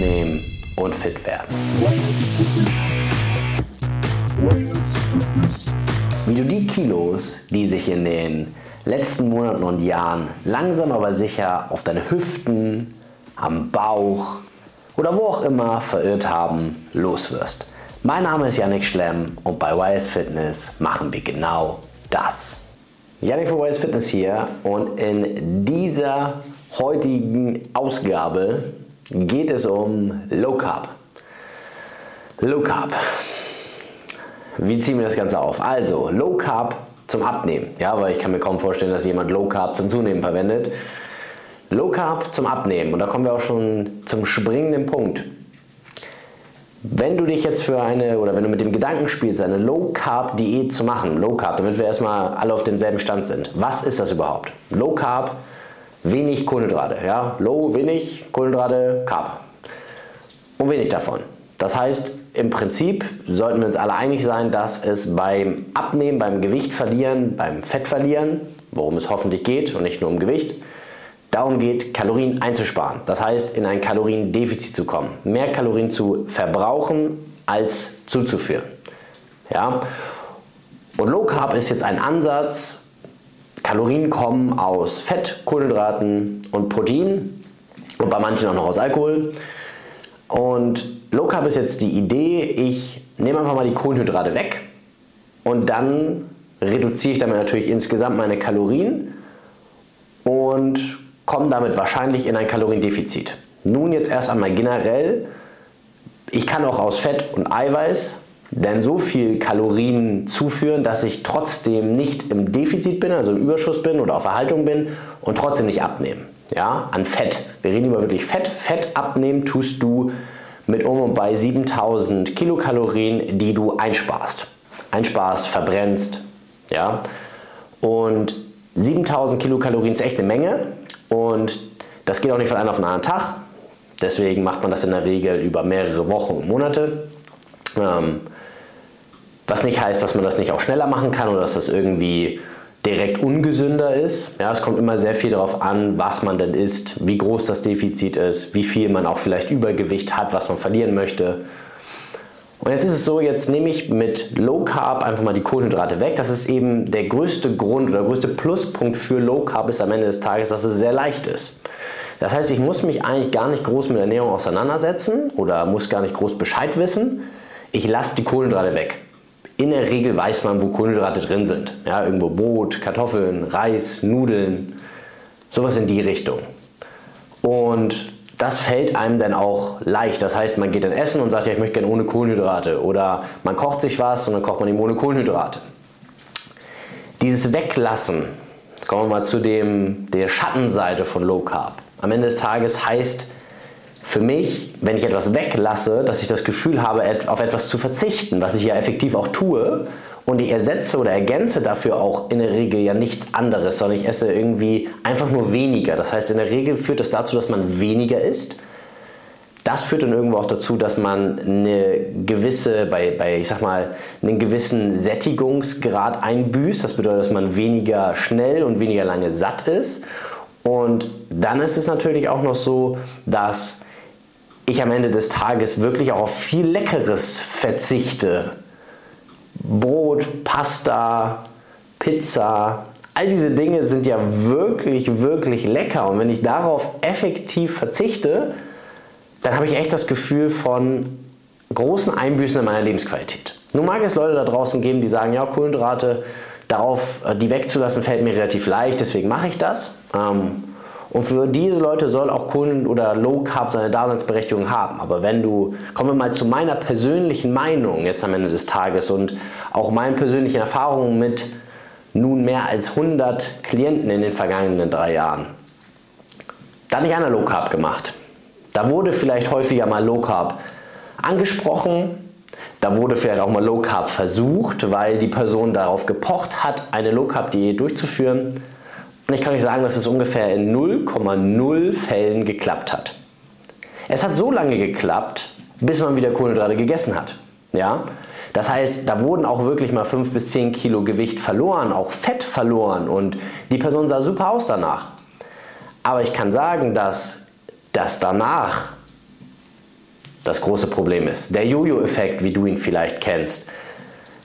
abnehmen und fit werden. Wie du die Kilos, die sich in den letzten Monaten und Jahren langsam aber sicher auf deine Hüften, am Bauch oder wo auch immer verirrt haben, loswirst. Mein Name ist Yannick Schlemm und bei YS Fitness machen wir genau das. Yannick von YS Fitness hier und in dieser heutigen Ausgabe geht es um Low Carb. Low Carb. Wie ziehen wir das Ganze auf? Also, Low Carb zum Abnehmen. Ja, weil ich kann mir kaum vorstellen, dass jemand Low Carb zum Zunehmen verwendet. Low Carb zum Abnehmen. Und da kommen wir auch schon zum springenden Punkt. Wenn du dich jetzt für eine oder wenn du mit dem Gedanken spielst, eine Low Carb Diät zu machen, Low Carb, damit wir erstmal alle auf demselben Stand sind. Was ist das überhaupt? Low Carb, wenig Kohlenhydrate, ja? Low, wenig Kohlenhydrate, Carb. Und wenig davon. Das heißt, im Prinzip sollten wir uns alle einig sein, dass es beim Abnehmen, beim Gewicht verlieren, beim Fett verlieren, worum es hoffentlich geht und nicht nur um Gewicht, darum geht, Kalorien einzusparen. Das heißt, in ein Kaloriendefizit zu kommen. Mehr Kalorien zu verbrauchen als zuzuführen. Ja? Und Low Carb ist jetzt ein Ansatz. Kalorien kommen aus Fett, Kohlenhydraten und Protein und bei manchen auch noch aus Alkohol. Und Low Carb ist jetzt die Idee, ich nehme einfach mal die Kohlenhydrate weg und dann reduziere ich damit natürlich insgesamt meine Kalorien und komme damit wahrscheinlich in ein Kaloriendefizit. Nun jetzt erst einmal generell, ich kann auch aus Fett und Eiweiß denn so viel Kalorien zuführen, dass ich trotzdem nicht im Defizit bin, also im Überschuss bin oder auf Erhaltung bin und trotzdem nicht abnehme. Ja, an Fett. Wir reden über wirklich Fett. Fett abnehmen tust du mit um und bei 7000 Kilokalorien, die du einsparst. Einsparst, verbrennst. Ja, und 7000 Kilokalorien ist echt eine Menge. Und das geht auch nicht von einem auf den anderen Tag. Deswegen macht man das in der Regel über mehrere Wochen und Monate. Ähm, was nicht heißt, dass man das nicht auch schneller machen kann oder dass das irgendwie direkt ungesünder ist. Ja, es kommt immer sehr viel darauf an, was man denn isst, wie groß das Defizit ist, wie viel man auch vielleicht Übergewicht hat, was man verlieren möchte. Und jetzt ist es so, jetzt nehme ich mit Low Carb einfach mal die Kohlenhydrate weg. Das ist eben der größte Grund oder der größte Pluspunkt für Low Carb ist am Ende des Tages, dass es sehr leicht ist. Das heißt, ich muss mich eigentlich gar nicht groß mit Ernährung auseinandersetzen oder muss gar nicht groß Bescheid wissen. Ich lasse die Kohlenhydrate weg. In der Regel weiß man, wo Kohlenhydrate drin sind. Ja, irgendwo Brot, Kartoffeln, Reis, Nudeln, sowas in die Richtung. Und das fällt einem dann auch leicht. Das heißt, man geht dann essen und sagt, ja, ich möchte gerne ohne Kohlenhydrate. Oder man kocht sich was und dann kocht man eben ohne Kohlenhydrate. Dieses Weglassen, jetzt kommen wir mal zu dem, der Schattenseite von Low Carb. Am Ende des Tages heißt für mich, wenn ich etwas weglasse, dass ich das Gefühl habe, auf etwas zu verzichten, was ich ja effektiv auch tue, und ich ersetze oder ergänze dafür auch in der Regel ja nichts anderes, sondern ich esse irgendwie einfach nur weniger. Das heißt, in der Regel führt das dazu, dass man weniger isst. Das führt dann irgendwo auch dazu, dass man eine gewisse, bei, bei ich sag mal, einen gewissen Sättigungsgrad einbüßt. Das bedeutet, dass man weniger schnell und weniger lange satt ist. Und dann ist es natürlich auch noch so, dass ich am Ende des Tages wirklich auch auf viel Leckeres verzichte. Brot, Pasta, Pizza, all diese Dinge sind ja wirklich, wirklich lecker. Und wenn ich darauf effektiv verzichte, dann habe ich echt das Gefühl von großen Einbüßen in meiner Lebensqualität. Nun mag es Leute da draußen geben, die sagen, ja, Kohlenhydrate, darauf äh, die wegzulassen, fällt mir relativ leicht, deswegen mache ich das. Ähm, und für diese Leute soll auch Kohlen- oder Low Carb seine Daseinsberechtigung haben. Aber wenn du, kommen wir mal zu meiner persönlichen Meinung jetzt am Ende des Tages und auch meinen persönlichen Erfahrungen mit nun mehr als 100 Klienten in den vergangenen drei Jahren. Da habe ich einer Low Carb gemacht. Da wurde vielleicht häufiger mal Low Carb angesprochen. Da wurde vielleicht auch mal Low Carb versucht, weil die Person darauf gepocht hat, eine Low Carb Diät durchzuführen. Und ich kann euch sagen, dass es ungefähr in 0,0 Fällen geklappt hat. Es hat so lange geklappt, bis man wieder Kohlenhydrate gegessen hat. Ja? Das heißt, da wurden auch wirklich mal 5 bis 10 Kilo Gewicht verloren, auch Fett verloren und die Person sah super aus danach. Aber ich kann sagen, dass das danach das große Problem ist. Der Jojo-Effekt, wie du ihn vielleicht kennst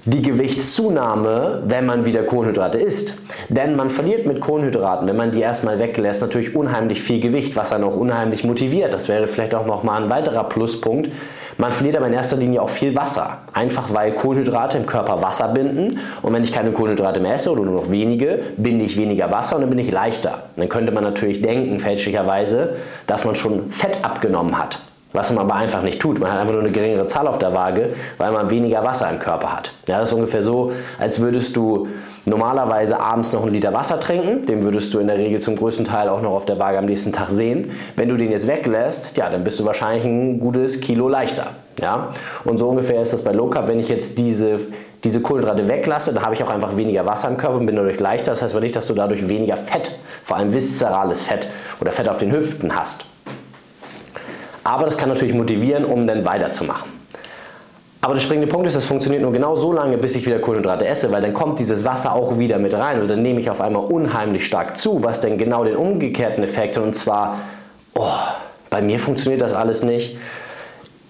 die Gewichtszunahme, wenn man wieder Kohlenhydrate isst. Denn man verliert mit Kohlenhydraten, wenn man die erstmal weglässt, natürlich unheimlich viel Gewicht, was dann auch unheimlich motiviert. Das wäre vielleicht auch nochmal ein weiterer Pluspunkt. Man verliert aber in erster Linie auch viel Wasser. Einfach weil Kohlenhydrate im Körper Wasser binden. Und wenn ich keine Kohlenhydrate mehr esse oder nur noch wenige, binde ich weniger Wasser und dann bin ich leichter. Dann könnte man natürlich denken, fälschlicherweise, dass man schon Fett abgenommen hat was man aber einfach nicht tut. Man hat einfach nur eine geringere Zahl auf der Waage, weil man weniger Wasser im Körper hat. Ja, das ist ungefähr so, als würdest du normalerweise abends noch einen Liter Wasser trinken. Den würdest du in der Regel zum größten Teil auch noch auf der Waage am nächsten Tag sehen. Wenn du den jetzt weglässt, ja, dann bist du wahrscheinlich ein gutes Kilo leichter. Ja? Und so ungefähr ist das bei Low Carb. Wenn ich jetzt diese, diese Kohlenhydrate weglasse, dann habe ich auch einfach weniger Wasser im Körper und bin dadurch leichter. Das heißt aber nicht, dass du dadurch weniger Fett, vor allem viszerales Fett oder Fett auf den Hüften hast. Aber das kann natürlich motivieren, um dann weiterzumachen. Aber der springende Punkt ist, es funktioniert nur genau so lange, bis ich wieder Kohlenhydrate esse, weil dann kommt dieses Wasser auch wieder mit rein und dann nehme ich auf einmal unheimlich stark zu, was dann genau den umgekehrten Effekt hat und zwar, oh, bei mir funktioniert das alles nicht.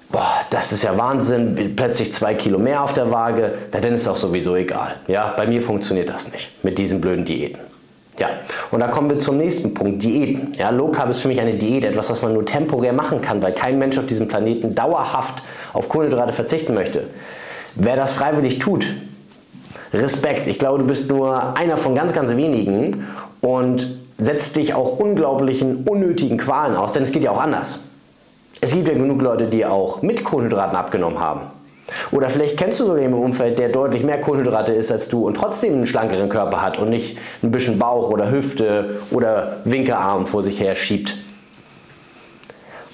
Boah, das ist ja Wahnsinn, plötzlich zwei Kilo mehr auf der Waage, dann ist es auch sowieso egal. Ja, bei mir funktioniert das nicht mit diesen blöden Diäten. Ja, und da kommen wir zum nächsten Punkt, Diäten. Ja, Low Carb ist für mich eine Diät, etwas, was man nur temporär machen kann, weil kein Mensch auf diesem Planeten dauerhaft auf Kohlenhydrate verzichten möchte. Wer das freiwillig tut, Respekt. Ich glaube, du bist nur einer von ganz, ganz wenigen und setzt dich auch unglaublichen, unnötigen Qualen aus, denn es geht ja auch anders. Es gibt ja genug Leute, die auch mit Kohlenhydraten abgenommen haben. Oder vielleicht kennst du sogar jemanden im Umfeld, der deutlich mehr Kohlenhydrate isst als du und trotzdem einen schlankeren Körper hat und nicht ein bisschen Bauch oder Hüfte oder Winkelarm vor sich her schiebt.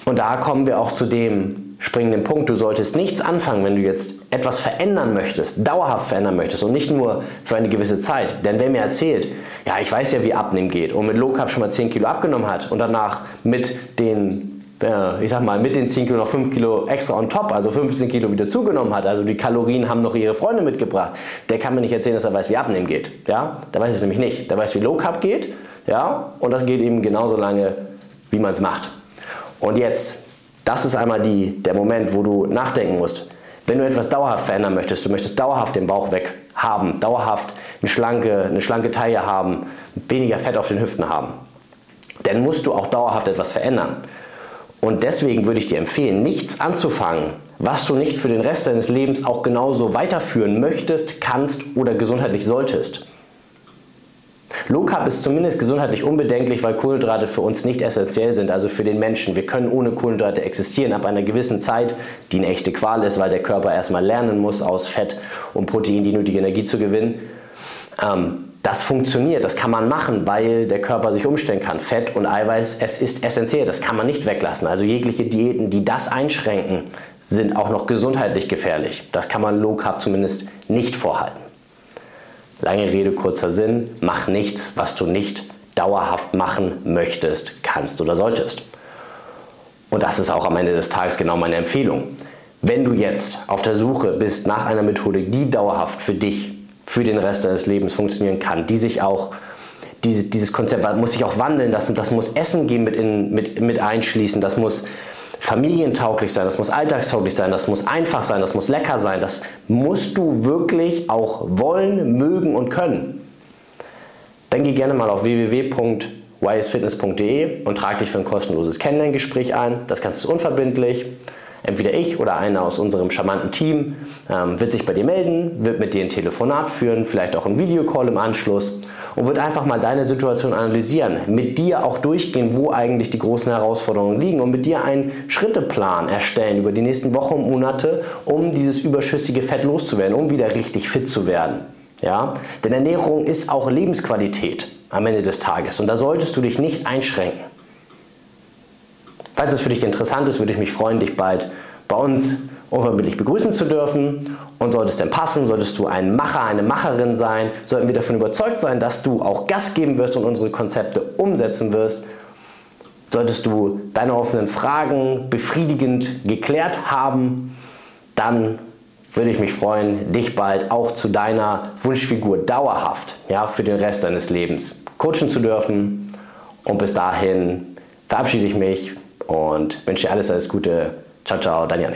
Und da kommen wir auch zu dem springenden Punkt. Du solltest nichts anfangen, wenn du jetzt etwas verändern möchtest, dauerhaft verändern möchtest und nicht nur für eine gewisse Zeit. Denn wer mir erzählt, ja, ich weiß ja, wie Abnehmen geht und mit Low Carb schon mal 10 Kilo abgenommen hat und danach mit den ich sag mal, mit den 10 Kilo noch 5 Kilo extra on top, also 15 Kilo wieder zugenommen hat, also die Kalorien haben noch ihre Freunde mitgebracht, der kann mir nicht erzählen, dass er weiß, wie Abnehmen geht. Ja? Der weiß es nämlich nicht. Der weiß, wie Low Carb geht, ja? und das geht eben genauso lange, wie man es macht. Und jetzt, das ist einmal die, der Moment, wo du nachdenken musst. Wenn du etwas dauerhaft verändern möchtest, du möchtest dauerhaft den Bauch weg haben, dauerhaft eine schlanke, eine schlanke Taille haben, weniger Fett auf den Hüften haben, dann musst du auch dauerhaft etwas verändern. Und deswegen würde ich dir empfehlen, nichts anzufangen, was du nicht für den Rest deines Lebens auch genauso weiterführen möchtest, kannst oder gesundheitlich solltest. Low Carb ist zumindest gesundheitlich unbedenklich, weil Kohlenhydrate für uns nicht essentiell sind, also für den Menschen. Wir können ohne Kohlenhydrate existieren ab einer gewissen Zeit, die eine echte Qual ist, weil der Körper erstmal lernen muss, aus Fett und Protein die nötige Energie zu gewinnen. Ähm, das funktioniert, das kann man machen, weil der Körper sich umstellen kann. Fett und Eiweiß, es ist essentiell, das kann man nicht weglassen. Also jegliche Diäten, die das einschränken, sind auch noch gesundheitlich gefährlich. Das kann man Low Carb zumindest nicht vorhalten. Lange Rede, kurzer Sinn, mach nichts, was du nicht dauerhaft machen möchtest, kannst oder solltest. Und das ist auch am Ende des Tages genau meine Empfehlung. Wenn du jetzt auf der Suche bist nach einer Methode, die dauerhaft für dich für den Rest deines Lebens funktionieren kann, die sich auch diese, dieses Konzept muss sich auch wandeln, das, das muss Essen gehen mit, in, mit, mit einschließen, das muss familientauglich sein, das muss alltagstauglich sein, das muss einfach sein, das muss lecker sein, das musst du wirklich auch wollen, mögen und können. Dann geh gerne mal auf www.ysfitness.de und trag dich für ein kostenloses Kennenlerngespräch ein. Das kannst du unverbindlich entweder ich oder einer aus unserem charmanten Team ähm, wird sich bei dir melden, wird mit dir ein Telefonat führen, vielleicht auch ein Videocall im Anschluss und wird einfach mal deine Situation analysieren, mit dir auch durchgehen, wo eigentlich die großen Herausforderungen liegen und mit dir einen Schritteplan erstellen über die nächsten Wochen und Monate, um dieses überschüssige Fett loszuwerden, um wieder richtig fit zu werden. Ja? Denn Ernährung ist auch Lebensqualität am Ende des Tages und da solltest du dich nicht einschränken. Falls es für dich interessant ist, würde ich mich freuen, dich bald bei uns unverbindlich begrüßen zu dürfen. Und sollte es denn passen, solltest du ein Macher, eine Macherin sein, sollten wir davon überzeugt sein, dass du auch Gas geben wirst und unsere Konzepte umsetzen wirst, solltest du deine offenen Fragen befriedigend geklärt haben, dann würde ich mich freuen, dich bald auch zu deiner Wunschfigur dauerhaft ja, für den Rest deines Lebens coachen zu dürfen. Und bis dahin verabschiede ich mich und wünsche dir alles, alles Gute. Ciao, ciao, Janik.